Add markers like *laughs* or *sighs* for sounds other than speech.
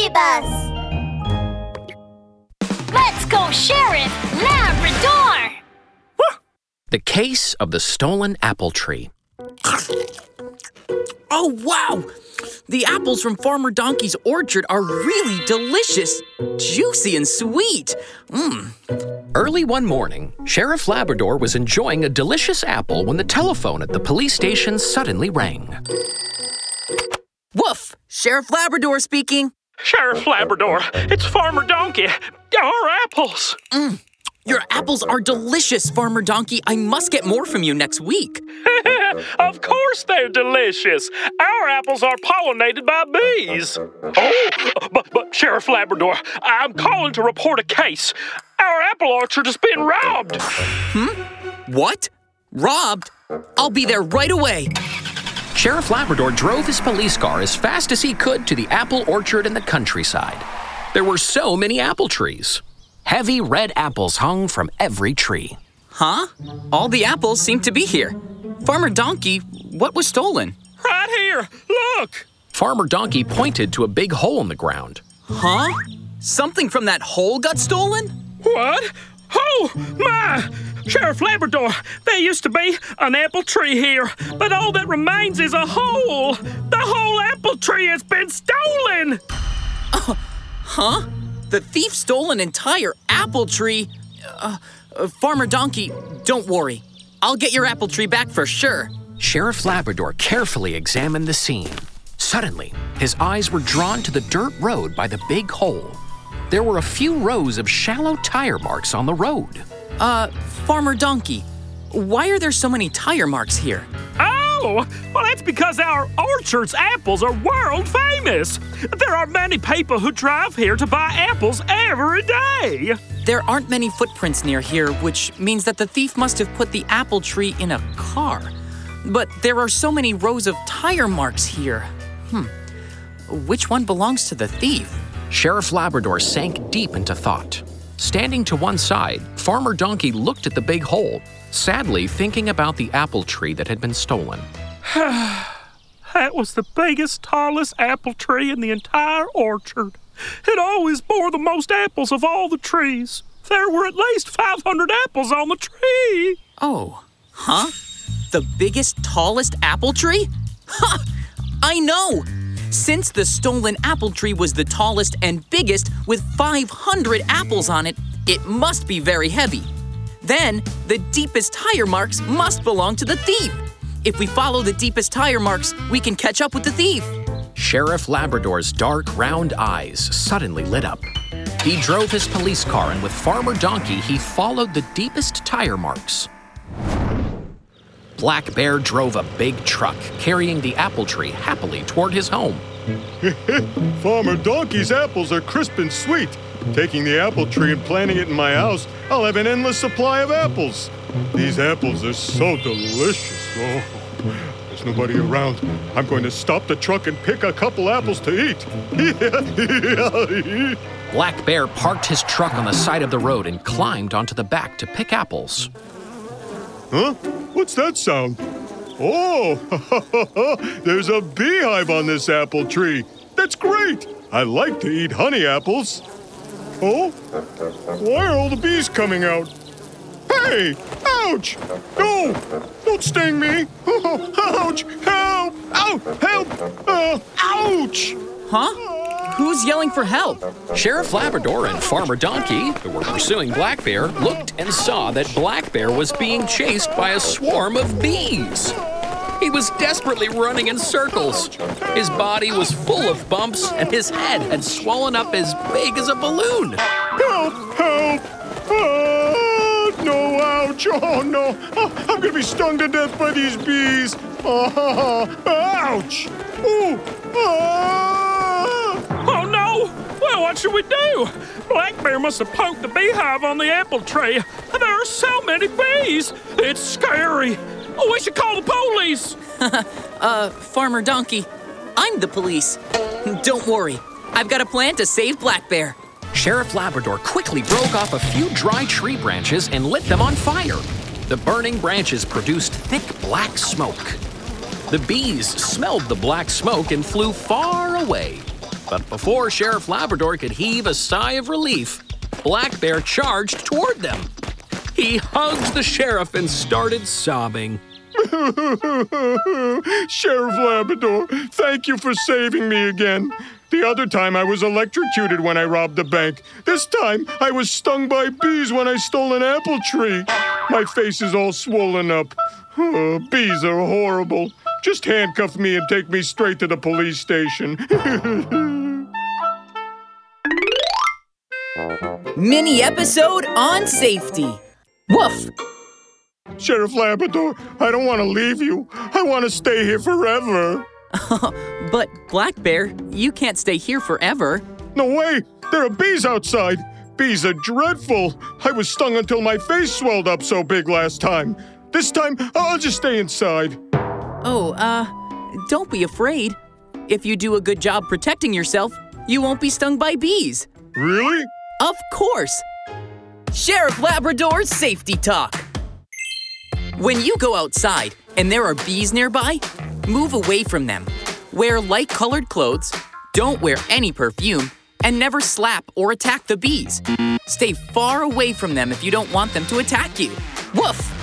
Baby Bus! Let's go, Sheriff Labrador! The Case of the Stolen Apple Tree. Oh, wow! The apples from Farmer Donkey's orchard are really delicious, juicy, and sweet. Mmm. Early one morning, Sheriff Labrador was enjoying a delicious apple when the telephone at the police station suddenly rang. Woof! Sheriff Labrador speaking. Sheriff Labrador, it's Farmer Donkey. Our apples. Your apples are delicious, Farmer Donkey. I must get more from you next week. *laughs* of course they're delicious. Our apples are pollinated by bees. Oh, but, but Sheriff Labrador, I'm calling to report a case. Our apple orchard has been robbed. Hmm? What? Robbed? I'll be there right away. Sheriff Labrador drove his police car as fast as he could to the apple orchard in the countryside. There were so many apple trees. Heavy red apples hung from every tree. Huh? All the apples seem to be here. Farmer Donkey, what was stolen? Right here. Look. Farmer Donkey pointed to a big hole in the ground. Huh? Something from that hole got stolen? What? Oh, my! Sheriff Labrador, there used to be an apple tree here, but all that remains is a hole. The whole apple tree has been stolen. Huh? The thief stole an entire apple tree. Uh, uh, Farmer Donkey, don't worry. I'll get your apple tree back for sure. Sheriff Labrador carefully examined the scene. Suddenly, his eyes were drawn to the dirt road by the big hole. There were a few rows of shallow tire marks on the road. Uh, Farmer Donkey, why are there so many tire marks here? Oh, well, that's because our orchard's apples are world famous. There are many people who drive here to buy apples every day. There aren't many footprints near here, which means that the thief must have put the apple tree in a car. But there are so many rows of tire marks here. Hmm. Which one belongs to the thief? Sheriff Labrador sank deep into thought. Standing to one side, Farmer Donkey looked at the big hole, sadly thinking about the apple tree that had been stolen. *sighs* That was the biggest, tallest apple tree in the entire orchard. It always bore the most apples of all the trees. There were at least 500 apples on the tree. Oh, huh? The biggest, tallest apple tree? Ha! I know! Since the stolen apple tree was the tallest and biggest with 500 apples on it, it must be very heavy. Then, the deepest tire marks must belong to the thief. If we follow the deepest tire marks, we can catch up with the thief. Sheriff Labrador's dark, round eyes suddenly lit up. He drove his police car, and with Farmer Donkey, he followed the deepest tire marks. Black Bear drove a big truck carrying the apple tree happily toward his home. *laughs* Farmer Donkey's apples are crisp and sweet. Taking the apple tree and planting it in my house, I'll have an endless supply of apples. These apples are so delicious. Oh, there's nobody around. I'm going to stop the truck and pick a couple apples to eat. *laughs* Black Bear parked his truck on the side of the road and climbed onto the back to pick apples. huh? What's that sound? Oh, *laughs* there's a beehive on this apple tree. That's great. I like to eat honey apples. Oh, why are all the bees coming out? Hey, ouch! No, don't sting me. *laughs* ouch! Help! Ow! Help! Uh, ouch! Huh? Who's yelling for help? Sheriff Labrador and Farmer Donkey, who were pursuing Black Bear, looked and saw that Black Bear was being chased by a swarm of bees. He was desperately running in circles. His body was full of bumps, and his head had swollen up as big as a balloon. Help! Help! Ah, no, ouch! Oh no! Ah, I'm gonna be stung to death by these bees! Oh, ouch! Ooh! Ah! Oh no! Well, what should we do? Black Bear must have poked the beehive on the apple tree. There are so many bees. It's scary. Oh, we should call the police. *laughs* Uh, Farmer Donkey, I'm the police. *laughs* Don't worry, I've got a plan to save Black Bear. Sheriff Labrador quickly broke off a few dry tree branches and lit them on fire. The burning branches produced thick black smoke. The bees smelled the black smoke and flew far away. But before Sheriff Labrador could heave a sigh of relief, Black Bear charged toward them. He hugged the sheriff and started sobbing. *laughs* Sheriff Labrador, thank you for saving me again. The other time I was electrocuted when I robbed the bank. This time I was stung by bees when I stole an apple tree. My face is all swollen up. Oh, bees are horrible. Just handcuff me and take me straight to the police station. *laughs* Mini episode on safety. Woof! Sheriff Labrador, I don't want to leave you. I want to stay here forever. *laughs* But Black Bear, you can't stay here forever. No way! There are bees outside! Bees are dreadful! I was stung until my face swelled up so big last time. This time, I'll just stay inside. Oh, uh, don't be afraid. If you do a good job protecting yourself, you won't be stung by bees. Really? Of course! Sheriff Labrador's Safety Talk. When you go outside and there are bees nearby, move away from them. Wear light colored clothes, don't wear any perfume, and never slap or attack the bees. Stay far away from them if you don't want them to attack you. Woof!